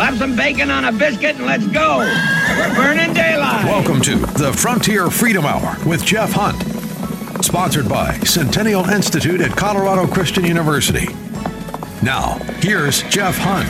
Slap some bacon on a biscuit and let's go. We're burning daylight. Welcome to the Frontier Freedom Hour with Jeff Hunt. Sponsored by Centennial Institute at Colorado Christian University. Now, here's Jeff Hunt.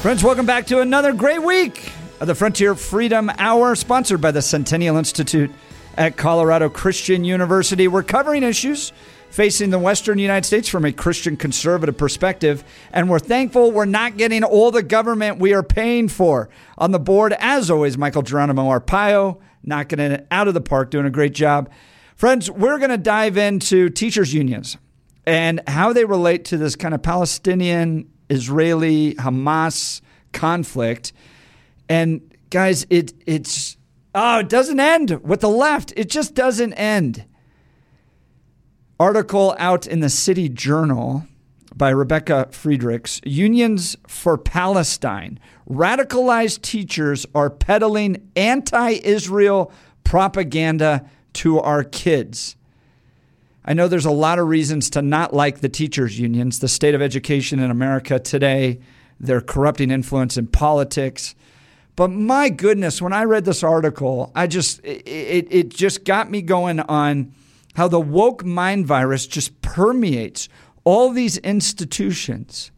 Friends, welcome back to another great week of the Frontier Freedom Hour, sponsored by the Centennial Institute at Colorado Christian University. We're covering issues facing the Western United States from a Christian conservative perspective, and we're thankful we're not getting all the government we are paying for. On the board, as always, Michael Geronimo Arpaio, knocking it out of the park, doing a great job. Friends, we're going to dive into teachers' unions and how they relate to this kind of Palestinian Israeli Hamas conflict. And guys, it it's oh, it doesn't end with the left. It just doesn't end. Article out in the City Journal by Rebecca Friedrichs Unions for Palestine. Radicalized teachers are peddling anti Israel propaganda to our kids. I know there's a lot of reasons to not like the teachers' unions, the state of education in America today, their corrupting influence in politics. But my goodness, when I read this article, I just it, it just got me going on how the woke mind virus just permeates all these institutions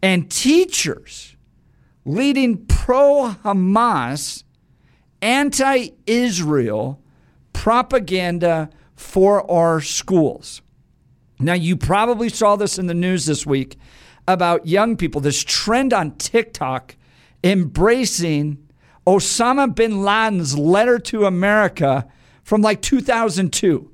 and teachers leading pro Hamas, anti Israel propaganda for our schools. Now, you probably saw this in the news this week about young people, this trend on TikTok embracing Osama bin Laden's letter to America from like 2002.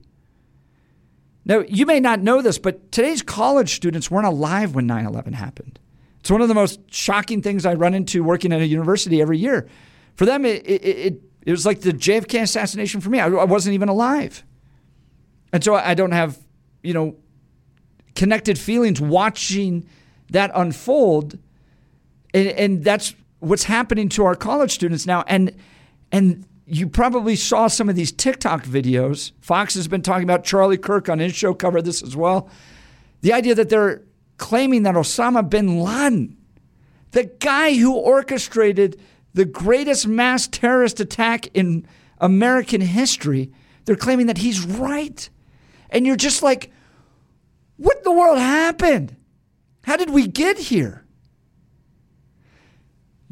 Now, you may not know this, but today's college students weren't alive when 9 11 happened. It's one of the most shocking things I run into working at a university every year. For them, it, it, it, it was like the JFK assassination for me. I, I wasn't even alive. And so I don't have, you know, connected feelings watching that unfold. And, and that's what's happening to our college students now. And, and you probably saw some of these TikTok videos. Fox has been talking about Charlie Kirk on his show, covered this as well. The idea that they're claiming that Osama bin Laden, the guy who orchestrated the greatest mass terrorist attack in American history, they're claiming that he's right. And you're just like, what in the world happened? How did we get here?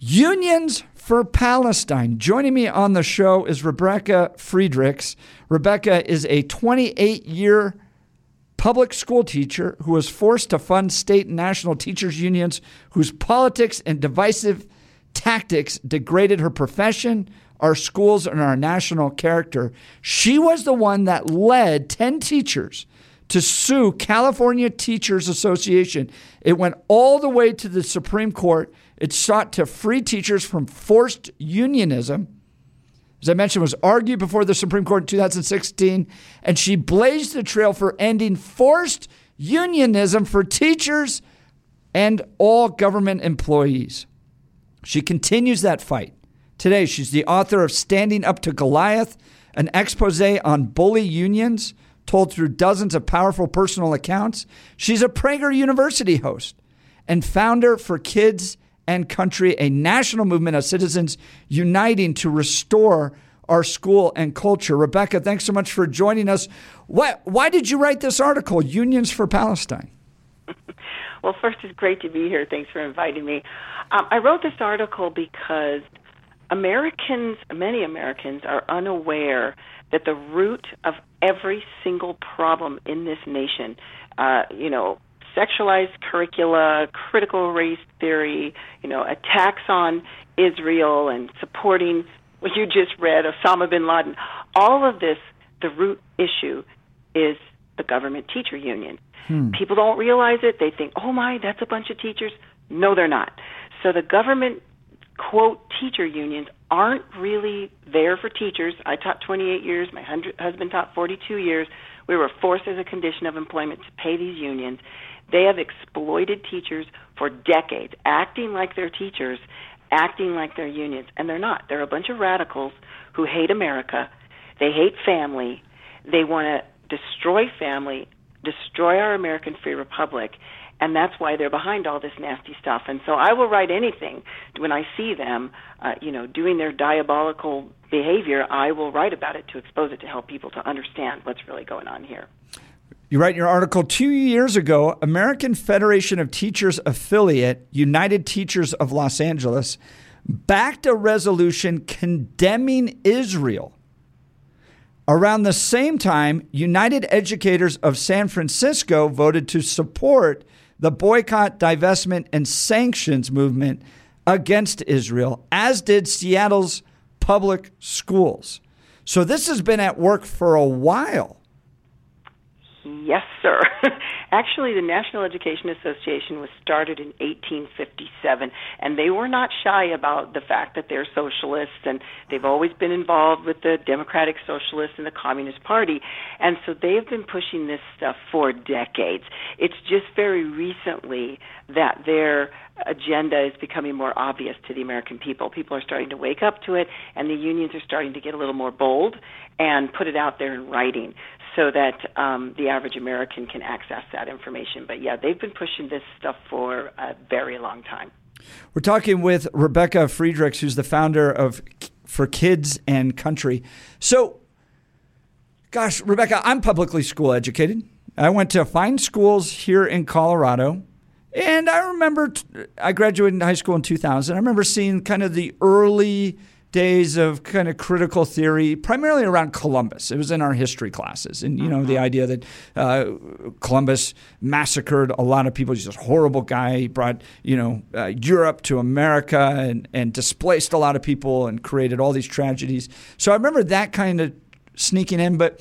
Unions for Palestine. Joining me on the show is Rebecca Friedrichs. Rebecca is a 28 year public school teacher who was forced to fund state and national teachers' unions whose politics and divisive tactics degraded her profession, our schools, and our national character. She was the one that led 10 teachers to sue California Teachers Association. It went all the way to the Supreme Court it sought to free teachers from forced unionism. As I mentioned, was argued before the Supreme Court in 2016, and she blazed the trail for ending forced unionism for teachers and all government employees. She continues that fight. Today, she's the author of Standing Up to Goliath, an expose on bully unions told through dozens of powerful personal accounts. She's a Prager University host and founder for Kids and country, a national movement of citizens uniting to restore our school and culture. Rebecca, thanks so much for joining us. What, why did you write this article, Unions for Palestine? Well, first, it's great to be here. Thanks for inviting me. Um, I wrote this article because Americans, many Americans, are unaware that the root of every single problem in this nation, uh, you know, sexualized curricula, critical race theory, you know, attacks on Israel and supporting what you just read, Osama bin Laden. All of this, the root issue is the government teacher union. Hmm. People don't realize it. They think, oh my, that's a bunch of teachers. No, they're not. So the government, quote, teacher unions aren't really there for teachers. I taught 28 years. My husband taught 42 years. We were forced as a condition of employment to pay these unions. They have exploited teachers for decades, acting like they're teachers, acting like they're unions, and they're not. They're a bunch of radicals who hate America. They hate family. They want to destroy family, destroy our American free republic, and that's why they're behind all this nasty stuff. And so I will write anything when I see them, uh, you know, doing their diabolical behavior. I will write about it to expose it to help people to understand what's really going on here. You write in your article two years ago, American Federation of Teachers affiliate, United Teachers of Los Angeles, backed a resolution condemning Israel. Around the same time, United Educators of San Francisco voted to support the boycott, divestment, and sanctions movement against Israel, as did Seattle's public schools. So this has been at work for a while. Yes, sir. Actually, the National Education Association was started in 1857, and they were not shy about the fact that they're socialists, and they've always been involved with the Democratic Socialists and the Communist Party. And so they've been pushing this stuff for decades. It's just very recently that their agenda is becoming more obvious to the American people. People are starting to wake up to it, and the unions are starting to get a little more bold and put it out there in writing so that um, the average American can access that information. But yeah, they've been pushing this stuff for a very long time. We're talking with Rebecca Friedrichs, who's the founder of For Kids and Country. So, gosh, Rebecca, I'm publicly school educated. I went to fine schools here in Colorado. And I remember I graduated high school in 2000. I remember seeing kind of the early days of kind of critical theory, primarily around Columbus. It was in our history classes, and you know the uh-huh. idea that uh, Columbus massacred a lot of people. He's this horrible guy. He brought you know uh, Europe to America and and displaced a lot of people and created all these tragedies. So I remember that kind of sneaking in, but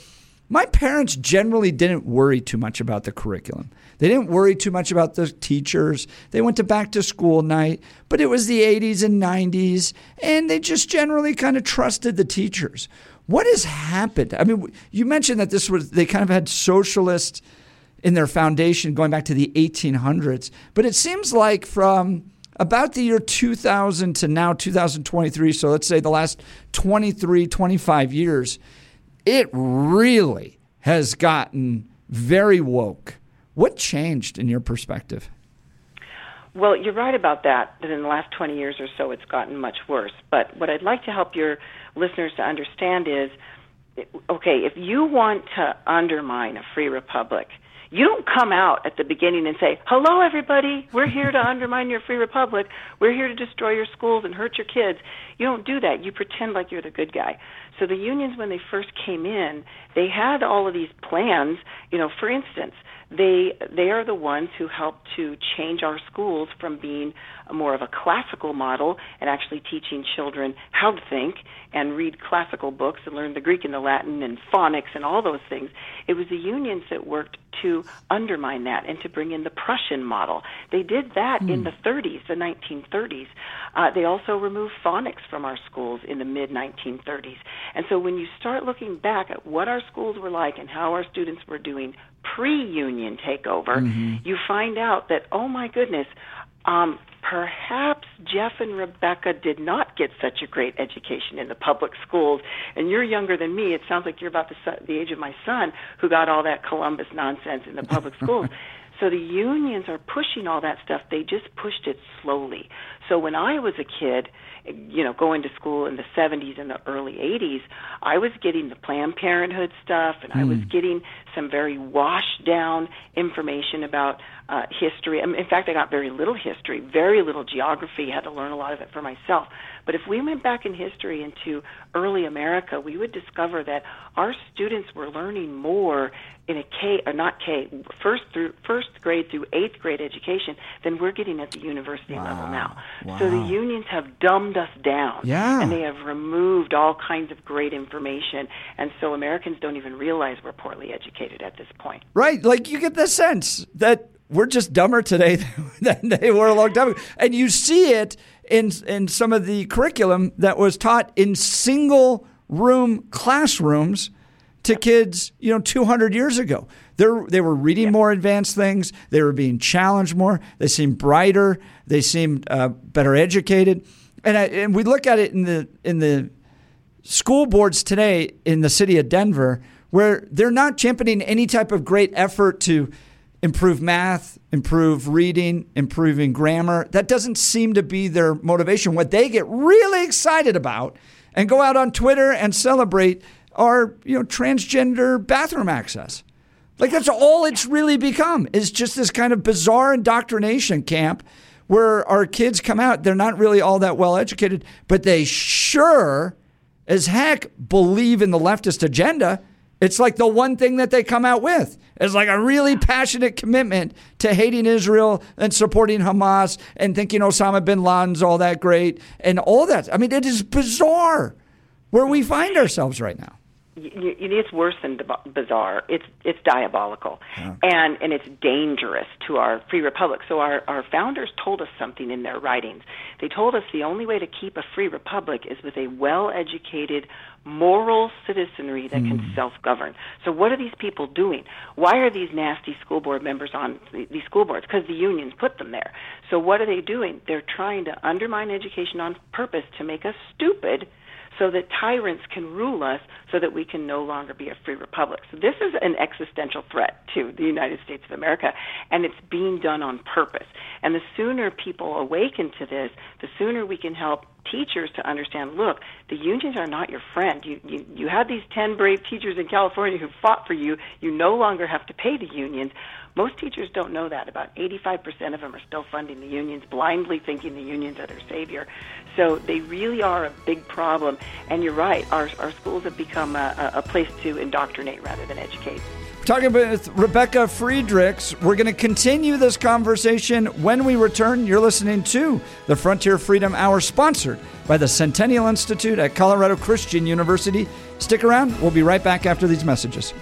my parents generally didn't worry too much about the curriculum. They didn't worry too much about the teachers. They went to back to school night, but it was the 80s and 90s, and they just generally kind of trusted the teachers. What has happened? I mean, you mentioned that this was, they kind of had socialists in their foundation going back to the 1800s, but it seems like from about the year 2000 to now 2023, so let's say the last 23, 25 years, it really has gotten very woke. What changed in your perspective? Well, you're right about that, that in the last 20 years or so it's gotten much worse. But what I'd like to help your listeners to understand is okay, if you want to undermine a free republic, you don't come out at the beginning and say, "Hello, everybody. We're here to undermine your free republic. We're here to destroy your schools and hurt your kids." You don't do that. You pretend like you're the good guy. So the unions, when they first came in, they had all of these plans. You know, for instance, they they are the ones who help to change our schools from being more of a classical model and actually teaching children how to think and read classical books and learn the Greek and the Latin and phonics and all those things. It was the unions that worked to undermine that and to bring in the Prussian model. They did that in hmm. the 30s, the 1930s. Uh, they also removed phonics from our schools in the mid 1930s. And so when you start looking back at what our schools were like and how our students were doing pre-union takeover, mm-hmm. you find out that oh my goodness, um, perhaps Jeff and Rebecca did not get such a great education in the public schools. And you're younger than me. It sounds like you're about the, the age of my son, who got all that Columbus nonsense in the public schools. So the unions are pushing all that stuff. They just pushed it slowly. So when I was a kid, you know, going to school in the 70s and the early 80s, I was getting the Planned Parenthood stuff, and mm. I was hmm. getting some very washed down information about uh, history. I mean, in fact, I got very little history, very little geography. Had to learn a lot of it for myself. But if we went back in history into early America, we would discover that our students were learning more in a K or not K first through first grade through eighth grade education than we're getting at the university wow. level now. Wow. So the unions have dumbed us down, yeah. and they have removed all kinds of great information, and so Americans don't even realize we're poorly educated at this point. Right, like you get the sense that we're just dumber today than they were a long time ago, and you see it in in some of the curriculum that was taught in single room classrooms to kids, you know, 200 years ago. they they were reading yeah. more advanced things. They were being challenged more. They seemed brighter. They seemed uh, better educated. And, I, and we look at it in the in the school boards today in the city of Denver, where they're not championing any type of great effort to improve math, improve reading, improving grammar. That doesn't seem to be their motivation. What they get really excited about and go out on Twitter and celebrate are, you know, transgender bathroom access. Like that's all it's really become is just this kind of bizarre indoctrination camp where our kids come out, they're not really all that well educated, but they sure as heck believe in the leftist agenda. It's like the one thing that they come out with. It's like a really passionate commitment to hating Israel and supporting Hamas and thinking Osama bin Laden's all that great and all that. I mean, it is bizarre where we find ourselves right now you, it's worse than bizarre. It's it's diabolical, yeah. and and it's dangerous to our free republic. So our our founders told us something in their writings. They told us the only way to keep a free republic is with a well-educated, moral citizenry that mm. can hmm. self-govern. So what are these people doing? Why are these nasty school board members on these school boards? Because the unions put them there. So what are they doing? They're trying to undermine education on purpose to make us stupid so that tyrants can rule us so that we can no longer be a free republic. So this is an existential threat to the United States of America, and it's being done on purpose. And the sooner people awaken to this, the sooner we can help teachers to understand look the unions are not your friend you you you had these 10 brave teachers in California who fought for you you no longer have to pay the unions most teachers don't know that. About 85% of them are still funding the unions, blindly thinking the unions are their savior. So they really are a big problem. And you're right, our, our schools have become a, a place to indoctrinate rather than educate. Talking with Rebecca Friedrichs, we're going to continue this conversation when we return. You're listening to the Frontier Freedom Hour, sponsored by the Centennial Institute at Colorado Christian University. Stick around, we'll be right back after these messages.